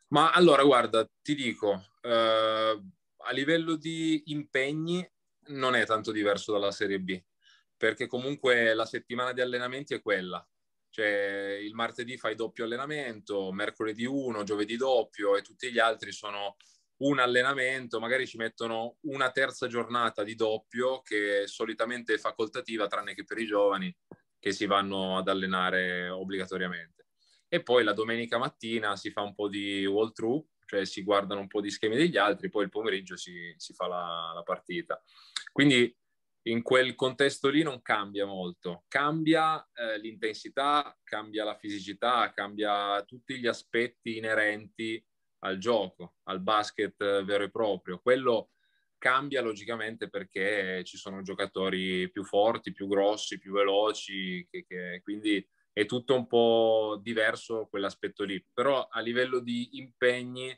ma allora guarda, ti dico, eh, a livello di impegni non è tanto diverso dalla Serie B, perché comunque la settimana di allenamenti è quella. Cioè il martedì fai doppio allenamento, mercoledì uno, giovedì doppio e tutti gli altri sono un allenamento, magari ci mettono una terza giornata di doppio che solitamente è facoltativa, tranne che per i giovani che si vanno ad allenare obbligatoriamente. E poi la domenica mattina si fa un po' di wall through, cioè si guardano un po' di schemi degli altri, poi il pomeriggio si, si fa la, la, partita. Quindi in quel contesto lì non cambia molto, cambia eh, l'intensità, cambia la fisicità, cambia tutti gli aspetti inerenti al gioco, al basket vero e proprio. Quello cambia logicamente perché ci sono giocatori più forti, più grossi, più veloci, che, che, quindi è tutto un po' diverso quell'aspetto lì, però a livello di impegni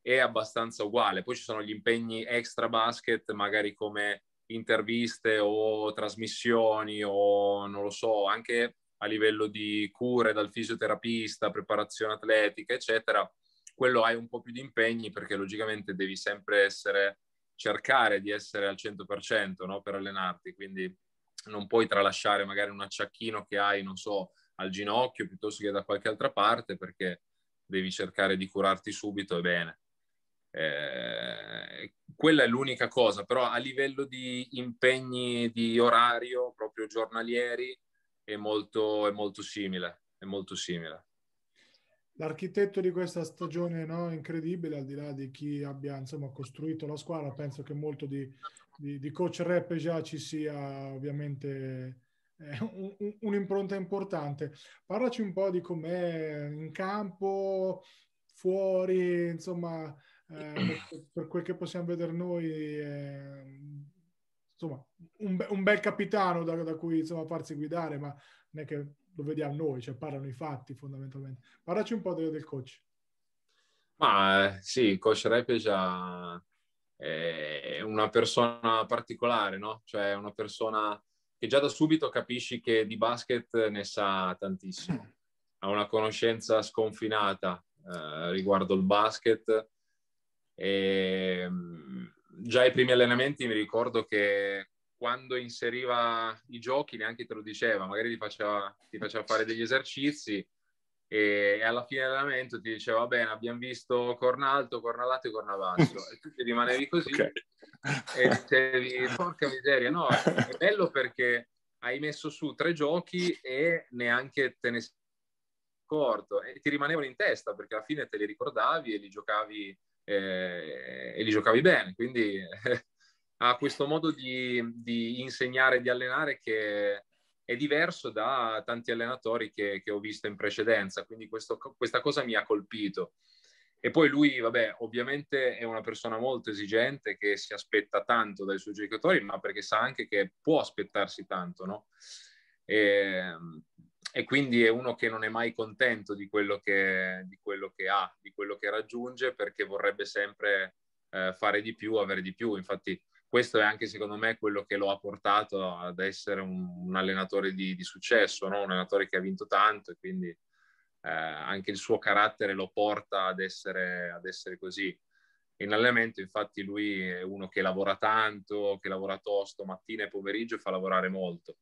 è abbastanza uguale. Poi ci sono gli impegni extra basket, magari come interviste o trasmissioni o non lo so, anche a livello di cure dal fisioterapista, preparazione atletica, eccetera. Quello hai un po' più di impegni perché logicamente devi sempre essere, cercare di essere al 100% no? per allenarti, quindi non puoi tralasciare magari un acciacchino che hai, non so, al ginocchio piuttosto che da qualche altra parte perché devi cercare di curarti subito e bene. Eh, quella è l'unica cosa, però a livello di impegni di orario proprio giornalieri è molto, è molto simile. È molto simile. l'architetto di questa stagione no, incredibile, al di là di chi abbia insomma, costruito la squadra, penso che molto di, di, di coach rap già ci sia ovviamente eh, un, un'impronta importante. Parlaci un po' di com'è in campo, fuori, insomma, eh, per, quel che possiamo vedere noi, eh, insomma, un, be- un, bel capitano da, da cui insomma, farsi guidare, ma non è che lo vediamo noi, cioè parlano i fatti fondamentalmente. Parlaci un po' del, del coach. Ma eh, sì, il coach Repeja è una persona particolare, no? Cioè una persona che già da subito capisci che di basket ne sa tantissimo. Ha una conoscenza sconfinata eh, riguardo il basket e mm, già ai primi allenamenti mi ricordo che quando inseriva i giochi neanche te lo diceva, magari ti faceva, ti faceva fare degli esercizi e alla fine dell'allenamento ti diceva va bene abbiamo visto corna alto, corna lato e corna basso e tu ti rimanevi *laughs* così okay. e dicevi porca miseria no, è bello perché hai messo su tre giochi e neanche te ne sei accorto e ti rimanevano in testa perché alla fine te li ricordavi e li giocavi, eh, e li giocavi bene quindi *laughs* ha questo modo di, di insegnare e di allenare che è diverso da tanti allenatori che, che ho visto in precedenza, quindi questo, questa cosa mi ha colpito. E poi lui, vabbè, ovviamente è una persona molto esigente che si aspetta tanto dai suoi giocatori, ma perché sa anche che può aspettarsi tanto, no? E, e quindi è uno che non è mai contento di quello che, di quello che ha, di quello che raggiunge, perché vorrebbe sempre eh, fare di più, avere di più. Infatti questo è anche secondo me quello che lo ha portato ad essere un, un allenatore di, di successo, no? un allenatore che ha vinto tanto e quindi eh, anche il suo carattere lo porta ad essere, ad essere così. In allenamento infatti lui è uno che lavora tanto, che lavora tosto mattina e pomeriggio fa lavorare molto.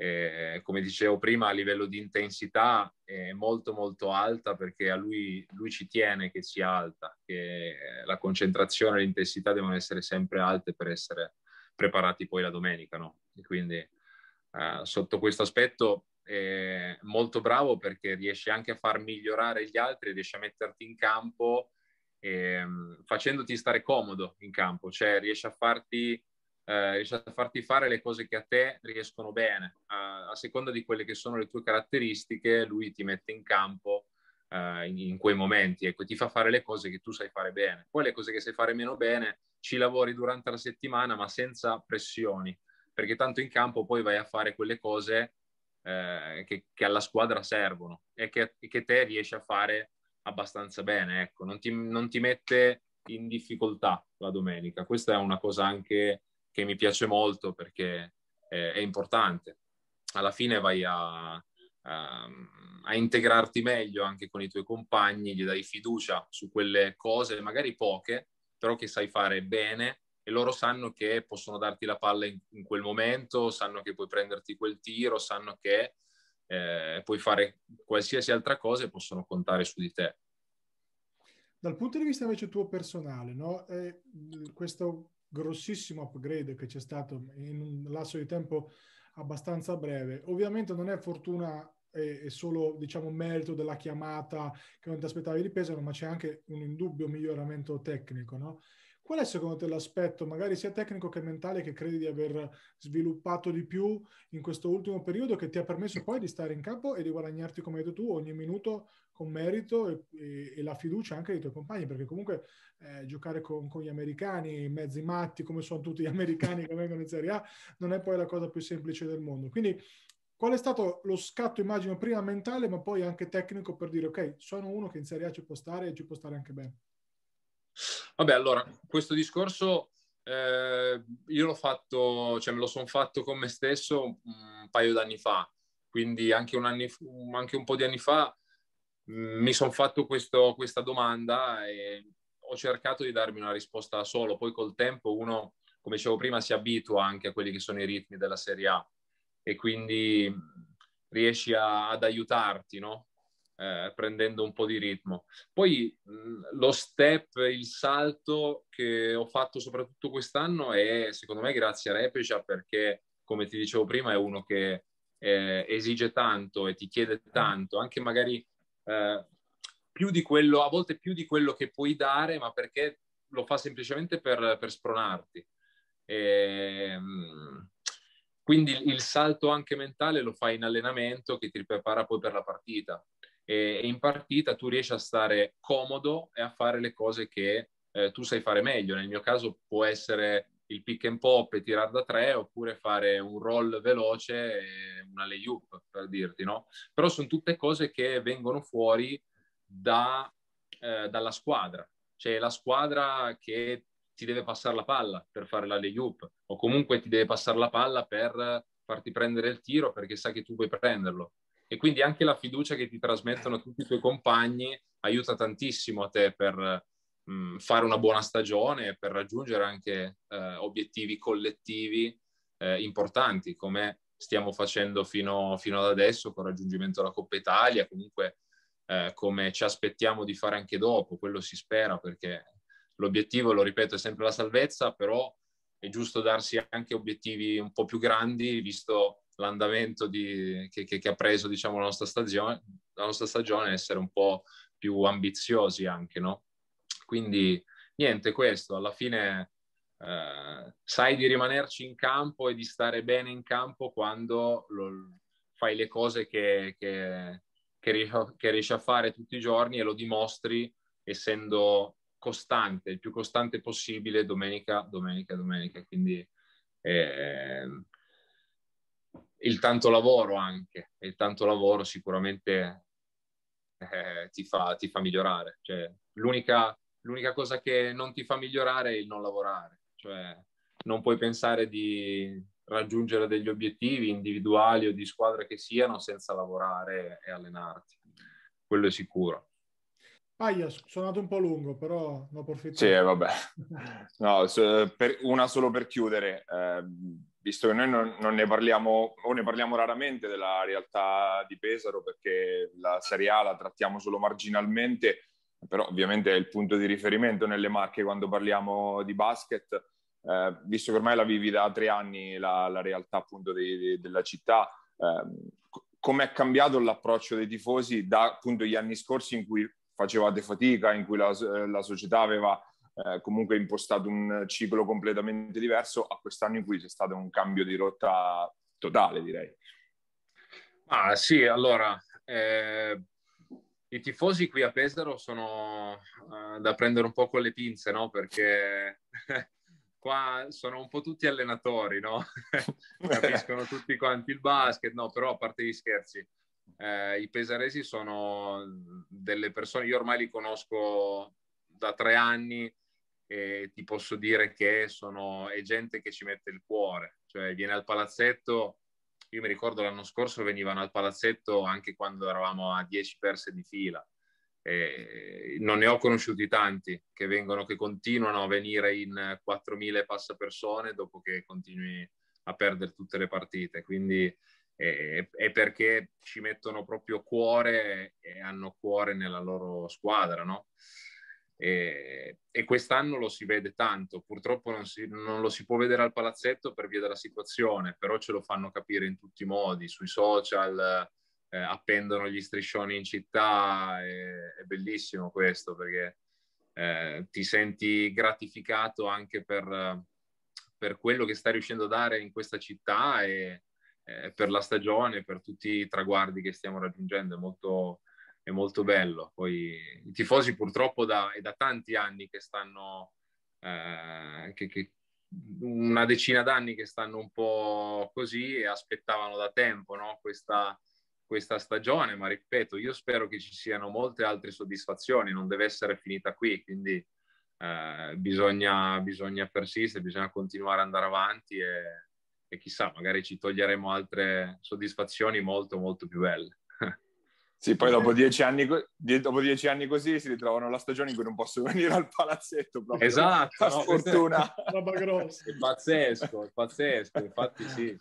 Eh, come dicevo prima, a livello di intensità è molto molto alta perché a lui, lui ci tiene che sia alta, che la concentrazione e l'intensità devono essere sempre alte per essere preparati poi la domenica. No? E quindi eh, sotto questo aspetto è molto bravo perché riesce anche a far migliorare gli altri, riesce a metterti in campo eh, facendoti stare comodo in campo, cioè riesce a farti eh, riesci a farti fare le cose che a te riescono bene. A, a, seconda di quelle che sono le tue caratteristiche, lui ti mette in campo eh, in, in, quei momenti, ecco, ti fa fare le cose che tu sai fare bene. Poi le cose che sai fare meno bene ci lavori durante la settimana, ma senza pressioni, perché tanto in campo poi vai a fare quelle cose eh, che, che, alla squadra servono e che, che, te riesci a fare abbastanza bene. Ecco, non ti, non ti mette in difficoltà la domenica. Questa è una cosa anche che mi piace molto perché è, è importante. Alla fine vai a, a, a, integrarti meglio anche con i tuoi compagni, gli dai fiducia su quelle cose, magari poche, però che sai fare bene e loro sanno che possono darti la palla in, in quel momento, sanno che puoi prenderti quel tiro, sanno che eh, puoi fare qualsiasi altra cosa e possono contare su di te. Dal punto di vista invece tuo personale, no? eh, questo grossissimo upgrade che c'è stato in un lasso di tempo abbastanza breve. Ovviamente non è fortuna e solo diciamo merito della chiamata che non ti aspettavi di pesano, ma c'è anche un indubbio miglioramento tecnico, no? Qual è secondo te l'aspetto, magari sia tecnico che mentale, che credi di aver sviluppato di più in questo ultimo periodo che ti ha permesso poi di stare in campo e di guadagnarti, come hai detto tu, ogni minuto con merito e, e, e la fiducia anche dei tuoi compagni? Perché comunque eh, giocare con, con, gli americani, mezzi matti come sono tutti gli *laughs* americani che vengono in Serie A, non è poi la cosa più semplice del mondo. Quindi qual è stato lo scatto, immagino, prima mentale, ma poi anche tecnico per dire ok, sono uno che in Serie A ci può stare e ci può stare anche bene? Vabbè, allora, questo discorso eh, io l'ho fatto, cioè me lo sono fatto con me stesso un paio d'anni fa, quindi anche un, anni, anche un po' di anni fa mh, mm, mi sono fatto questo, questa domanda e ho cercato di darmi una risposta da solo, poi col tempo uno, come dicevo prima, si abitua anche a quelli che sono i ritmi della Serie A. E quindi riesci a, ad aiutarti, no? Eh, prendendo un po' di ritmo. Poi mh, lo step, il salto che ho fatto soprattutto quest'anno è secondo me grazie a Repecia perché come ti dicevo prima è uno che eh, esige tanto e ti chiede tanto, anche magari eh, più di quello, a volte più di quello che puoi dare, ma perché lo fa semplicemente per, per spronarti. E, ehm, quindi il salto anche mentale lo fai in allenamento che ti prepara poi per la partita. E, in partita tu riesci a stare comodo e a fare le cose che eh, tu sai fare meglio. Nel mio caso può essere il pick and pop e tirare da tre oppure fare un roll veloce e una layup per dirti, no? Però sono tutte cose che vengono fuori da, eh, dalla squadra. C'è la squadra che ti deve passare la palla per fare la layup o comunque ti deve passare la palla per farti prendere il tiro perché sa che tu puoi prenderlo. E quindi anche la fiducia che ti trasmettono tutti i tuoi compagni aiuta tantissimo a te per mh, fare una buona stagione, per raggiungere anche eh, obiettivi collettivi eh, importanti come stiamo facendo fino, fino, ad adesso con il raggiungimento della Coppa Italia, comunque eh, come ci aspettiamo di fare anche dopo, quello si spera perché l'obiettivo, lo ripeto, è sempre la salvezza, però è giusto darsi anche obiettivi un po' più grandi, visto l'andamento di, che, che, che, ha preso diciamo, la, nostra stagione, la nostra stagione, essere un po' più ambiziosi anche, no? Quindi niente, questo, alla fine eh, sai di rimanerci in campo e di stare bene in campo quando lo, fai le cose che, che, che, riesci a, fare tutti i giorni e lo dimostri essendo costante, il più costante possibile domenica, domenica, domenica. Quindi eh, il tanto lavoro anche, il tanto lavoro sicuramente eh, ti, fa, ti, fa, migliorare. Cioè, l'unica, l'unica cosa che non ti fa migliorare è il non lavorare. Cioè, non puoi pensare di raggiungere degli obiettivi individuali o di squadra che siano senza lavorare e allenarti. Quello è sicuro. Aia, sono andato un po' lungo, però ne approfitto. Sì, vabbè. No, per, una solo per chiudere. Eh, visto che noi non, non, ne parliamo o ne parliamo raramente della realtà di Pesaro perché la Serie A la trattiamo solo marginalmente, però ovviamente è il punto di riferimento nelle marche quando parliamo di basket. Eh, visto che ormai la vivi da tre anni la, la realtà appunto di, di, della città, eh, come è cambiato l'approccio dei tifosi da appunto gli anni scorsi in cui facevate fatica, in cui la, la società aveva eh, comunque impostato un ciclo completamente diverso, a quest'anno in cui c'è stato un cambio di rotta totale, direi. Ah, sì, allora, eh, i tifosi qui a Pesaro sono eh, da prendere un po' con le pinze, no? Perché *laughs* qua sono un po' tutti allenatori, no? *laughs* Capiscono tutti quanti il basket, no? Però a parte gli scherzi, eh, I pesaresi sono delle persone, io ormai li conosco da tre anni e ti posso dire che sono, è gente che ci mette il cuore, cioè viene al palazzetto, io mi ricordo l'anno scorso venivano al palazzetto anche quando eravamo a 10 perse di fila. E non ne ho conosciuti tanti che vengono, che continuano a venire in 4.000 passa persone dopo che continui a perdere tutte le partite. Quindi e perché ci mettono proprio cuore e hanno cuore nella loro squadra, no? E, e, quest'anno lo si vede tanto. Purtroppo non, si, non, lo si può vedere al palazzetto per via della situazione, però ce lo fanno capire in tutti i modi, sui social, eh, appendono gli striscioni in città. È, è bellissimo questo perché eh, ti senti gratificato anche per, per, quello che stai riuscendo a dare in questa città e, eh, per la stagione, per tutti i traguardi che stiamo raggiungendo, è molto, è molto bello. Poi i tifosi purtroppo da, è da tanti anni che stanno, eh, che, che una decina d'anni che stanno un po' così e aspettavano da tempo no? questa, questa stagione, ma ripeto, io spero che ci siano molte altre soddisfazioni, non deve essere finita qui, quindi eh, bisogna, bisogna persistere, bisogna continuare ad andare avanti e, e chissà, magari ci toglieremo altre soddisfazioni molto, molto più belle. Sì, poi dopo dieci, anni, dopo dieci anni così si ritrovano la stagione in cui non posso *laughs* venire al palazzetto. Proprio. Esatto, la no, sfortuna. *laughs* È pazzesco, è pazzesco. Infatti sì,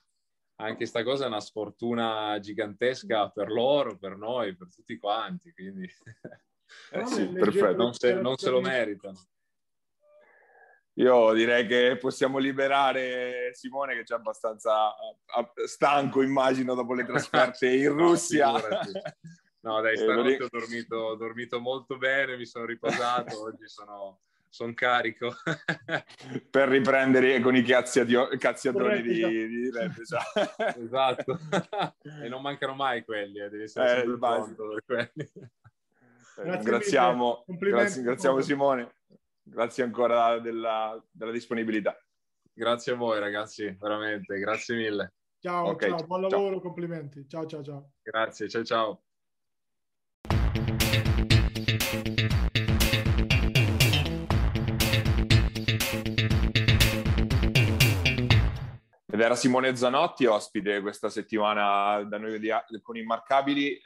anche questa cosa è una sfortuna gigantesca per loro, per noi, per tutti quanti. Quindi *laughs* eh sì, perfetto. Non se, non se lo meritano. Io direi che possiamo liberare Simone che c'è abbastanza stanco, immagino, dopo le trasferte in Russia. no, No, dai, stanotte ho dormito, ho dormito molto bene, mi sono riposato, *laughs* oggi sono, sono carico. *laughs* per riprendere con i cazziatori di, di Red, *laughs* esatto. esatto. e non mancano mai quelli, eh, devi essere eh, pronto per quelli. Eh, ringraziamo, grazie, ringraziamo Simone, grazie ancora della, della, disponibilità. Grazie a voi ragazzi, veramente, grazie mille. Ciao, okay, ciao, buon lavoro, ciao. complimenti. Ciao, ciao, ciao. Grazie, ciao, ciao. Ed era Simone Zanotti, ospite questa settimana da noi di, con Immarcabili. Eh,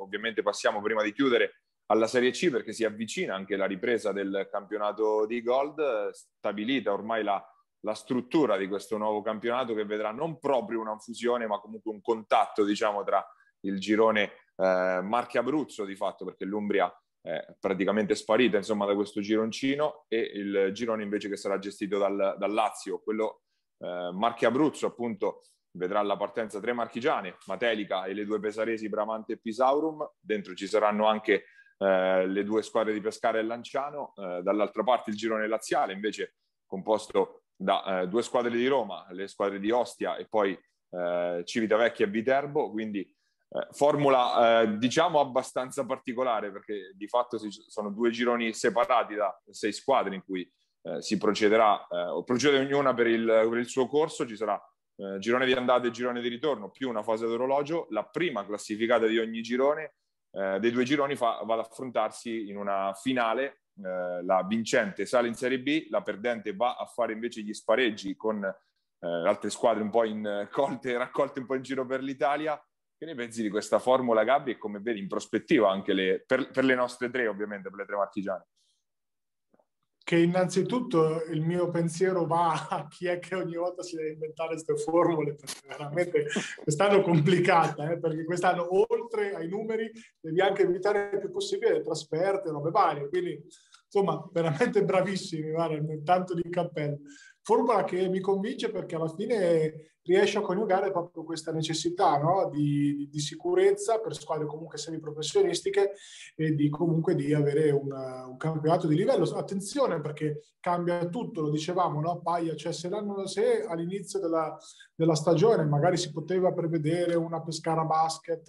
ovviamente passiamo prima di chiudere alla Serie C perché si avvicina anche la ripresa del campionato di Gold, stabilita ormai la, la struttura di questo nuovo campionato che vedrà non proprio una fusione ma comunque un contatto diciamo tra il girone eh, Marche Abruzzo di fatto perché l'Umbria è praticamente sparita insomma da questo gironcino e il girone invece che sarà gestito dal, dal Lazio, quello eh, Marche Abruzzo appunto vedrà la partenza tre marchigiane, Matelica e le due pesaresi Bramante e Pisaurum, dentro ci saranno anche eh, le due squadre di Pescara e Lanciano, eh, dall'altra parte il girone laziale invece composto da eh, due squadre di Roma, le squadre di Ostia e poi eh, Civitavecchia e Viterbo, quindi eh, formula eh, diciamo abbastanza particolare perché di fatto sono due gironi separati da sei squadre in cui eh, si procederà, eh, procede ognuna per il, per il, suo corso, ci sarà eh, girone di andata e girone di ritorno più una fase d'orologio, la prima classificata di ogni girone eh, dei due gironi fa, va ad affrontarsi in una finale, eh, la vincente sale in Serie B, la perdente va a fare invece gli spareggi con altre squadre un po' in colte, raccolte un po' in giro per l'Italia. Che ne pensi di questa formula, Gabri? E come vedi in prospettiva anche le, per, per le nostre tre, ovviamente, per le tre marchigiane? Che innanzitutto il mio pensiero va a chi è che ogni volta si deve inventare queste formule, perché veramente quest'anno è complicata, eh, perché quest'anno oltre ai numeri devi anche evitare il più possibile le trasferte, robe varie, quindi insomma veramente bravissimi, guarda, tanto di cappello. Formula che mi convince perché alla fine riesce a coniugare proprio questa necessità no? di, di, sicurezza per squadre comunque semiprofessionistiche e di comunque di avere un, un, campionato di livello. Attenzione perché cambia tutto, lo dicevamo, no? Paia, cioè se, se all'inizio della, della, stagione magari si poteva prevedere una Pescara Basket,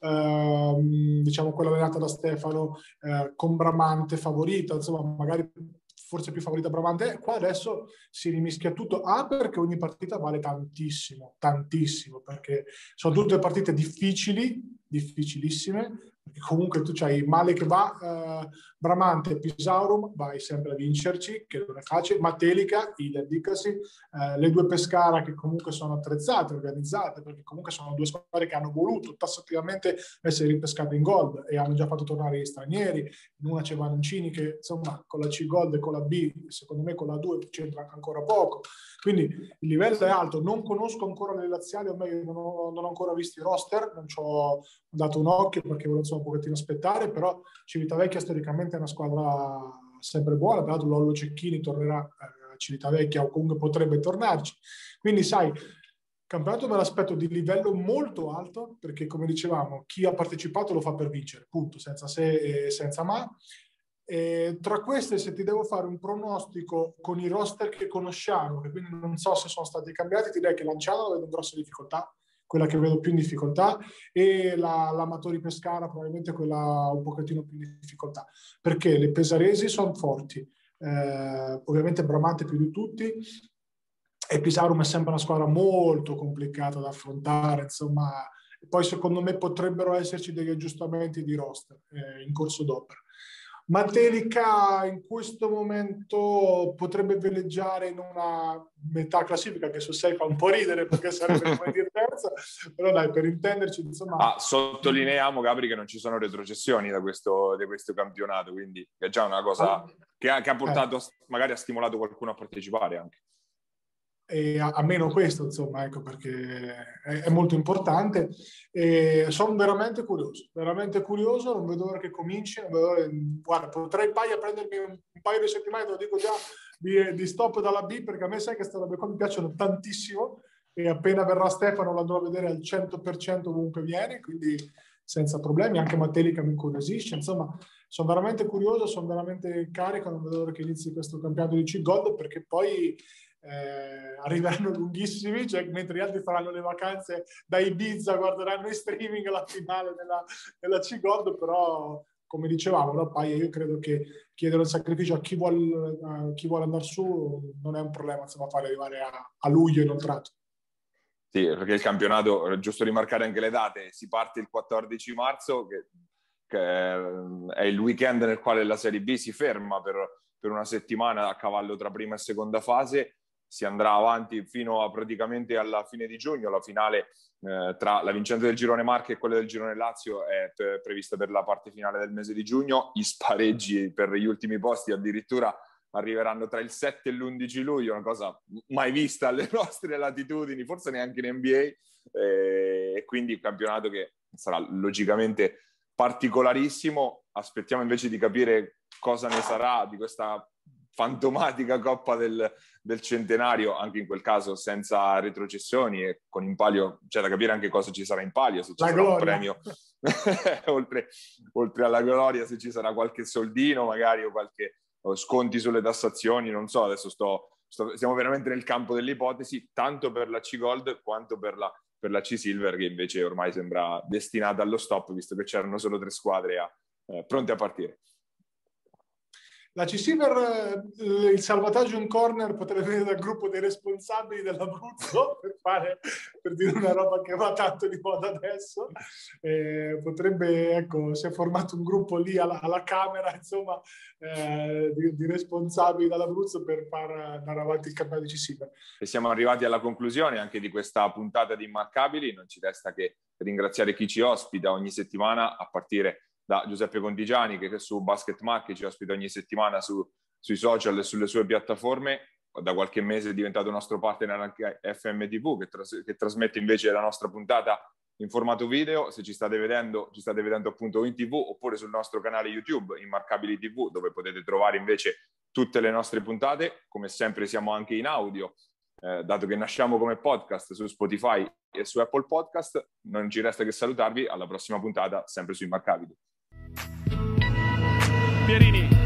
ehm, diciamo quella allenata da Stefano, eh, con Bramante favorita, insomma magari forse più favorita Bravante, qua adesso si rimischia tutto. A perché ogni partita vale tantissimo, tantissimo, perché sono tutte partite difficili, difficilissime, perché comunque tu c'hai male che va, eh, Bramante Pisaurum, vai sempre a vincerci, che non è facile, Matelica, idem dicasi, eh, le due Pescara che comunque sono attrezzate, organizzate, perché comunque sono due squadre che hanno voluto tassativamente essere ripescate in gold e hanno già fatto tornare gli stranieri, in una c'è Vanuncini che insomma con la C gold e con la B, secondo me con la 2 c'entra ancora poco, quindi il livello è alto, non conosco ancora le laziali, o meglio non ho, non ho ancora visto i roster, non ci ho dato un occhio perché volevo insomma, un pochettino aspettare, però Civitavecchia storicamente è una squadra sempre buona, tra l'altro Lollo Cecchini tornerà eh, a Civitavecchia o comunque potrebbe tornarci. Quindi sai, campionato me l'aspetto di livello molto alto perché come dicevamo chi ha partecipato lo fa per vincere, punto, senza se e senza ma. E tra queste, se ti devo fare un pronostico con i roster che conosciamo, che quindi non so se sono stati cambiati, ti direi che Lanciano aveva grosse difficoltà, quella che vedo più in difficoltà, e la, l'Amatori Pescara probabilmente quella un pochettino più in difficoltà, perché le pesaresi sono forti, eh, ovviamente Bramante più di tutti, e Pisarum è sempre una squadra molto complicata da affrontare, insomma, poi secondo me potrebbero esserci degli aggiustamenti di roster eh, in corso d'opera. Matelica in questo momento potrebbe veleggiare in una metà classifica che su 6 fa un po' ridere perché sarebbe come dire terza, però dai, per intenderci, insomma... Ah, sottolineiamo, Gabri, che non ci sono retrocessioni da questo, da questo campionato, quindi è già una cosa ah, che, ha, che ha portato, eh. magari ha stimolato qualcuno a partecipare anche e a, a, meno questo, insomma, ecco, perché è, è molto importante. E sono veramente curioso, veramente curioso, non vedo l'ora che cominci, l'ora, guarda, potrei paia prendermi un, un, paio di settimane, te lo dico già, di, di, stop dalla B, perché a me sai che queste robe qua mi piacciono tantissimo e appena verrà Stefano lo andrò a vedere al 100% ovunque viene, quindi senza problemi, anche Mattelica mi incuriosisce, insomma sono veramente curioso, sono veramente carico, non vedo l'ora che inizi questo campionato di C-Gold perché poi eh, arriveranno lunghissimi, cioè, mentre gli altri faranno le vacanze da Ibiza, guarderanno in streaming la finale della, della C-Gold, però come dicevamo, no, Paia, io credo che chiedere un sacrificio a chi vuole, a andare su non è un problema, insomma, fare arrivare a, a luglio inoltrato. Sì, perché il campionato, giusto rimarcare anche le date, si parte il 14 marzo, che, che è il weekend nel quale la Serie B si ferma per, per una settimana a cavallo tra prima e seconda fase, si andrà avanti fino a praticamente alla fine di giugno. La finale eh, tra la vincente del girone Marche e quella del girone Lazio è pre- prevista per la parte finale del mese di giugno. I spareggi per gli ultimi posti addirittura arriveranno tra il 7 e l'11 luglio, una cosa mai vista alle *laughs* nostre latitudini, forse neanche in NBA. Eh, e quindi un campionato che sarà logicamente particolarissimo. Aspettiamo invece di capire cosa ne sarà di questa fantomatica Coppa del, del, Centenario, anche in quel caso senza retrocessioni e con in palio, c'è da capire anche cosa ci sarà in palio, se ci La sarà gloria. un premio, *laughs* oltre, oltre, alla gloria, se ci sarà qualche soldino magari o qualche o sconti sulle tassazioni, non so, adesso sto, sto, siamo veramente nel campo delle ipotesi, tanto per la C-Gold quanto per la, per la C-Silver, che invece ormai sembra destinata allo stop, visto che c'erano solo tre squadre a, eh, pronte a partire. La C-Silver, eh, il salvataggio in corner potrebbe venire dal gruppo dei responsabili dell'Abruzzo *laughs* per, fare, per dire una roba che va tanto di moda adesso. Eh, potrebbe, ecco, si è formato un gruppo lì alla, alla Camera, insomma, eh, di, di, responsabili dall'Abruzzo per far andare avanti il campionato di C-Silver. E siamo arrivati alla conclusione anche di questa puntata di Immarcabili. Non ci resta che ringraziare chi ci ospita ogni settimana, a partire da Giuseppe Contigiani che su Basket Market ci ospita ogni settimana su, sui social e sulle sue piattaforme. Da qualche mese è diventato nostro partner anche FMTV che, tras- che trasmette invece la nostra puntata in formato video. Se ci state vedendo, ci state vedendo appunto in TV oppure sul nostro canale YouTube Immarcabili TV dove potete trovare invece tutte le nostre puntate. Come sempre siamo anche in audio, eh, dato che nasciamo come podcast su Spotify e su Apple Podcast. Non ci resta che salutarvi. Alla prossima puntata, sempre su Immarcabili. Pierini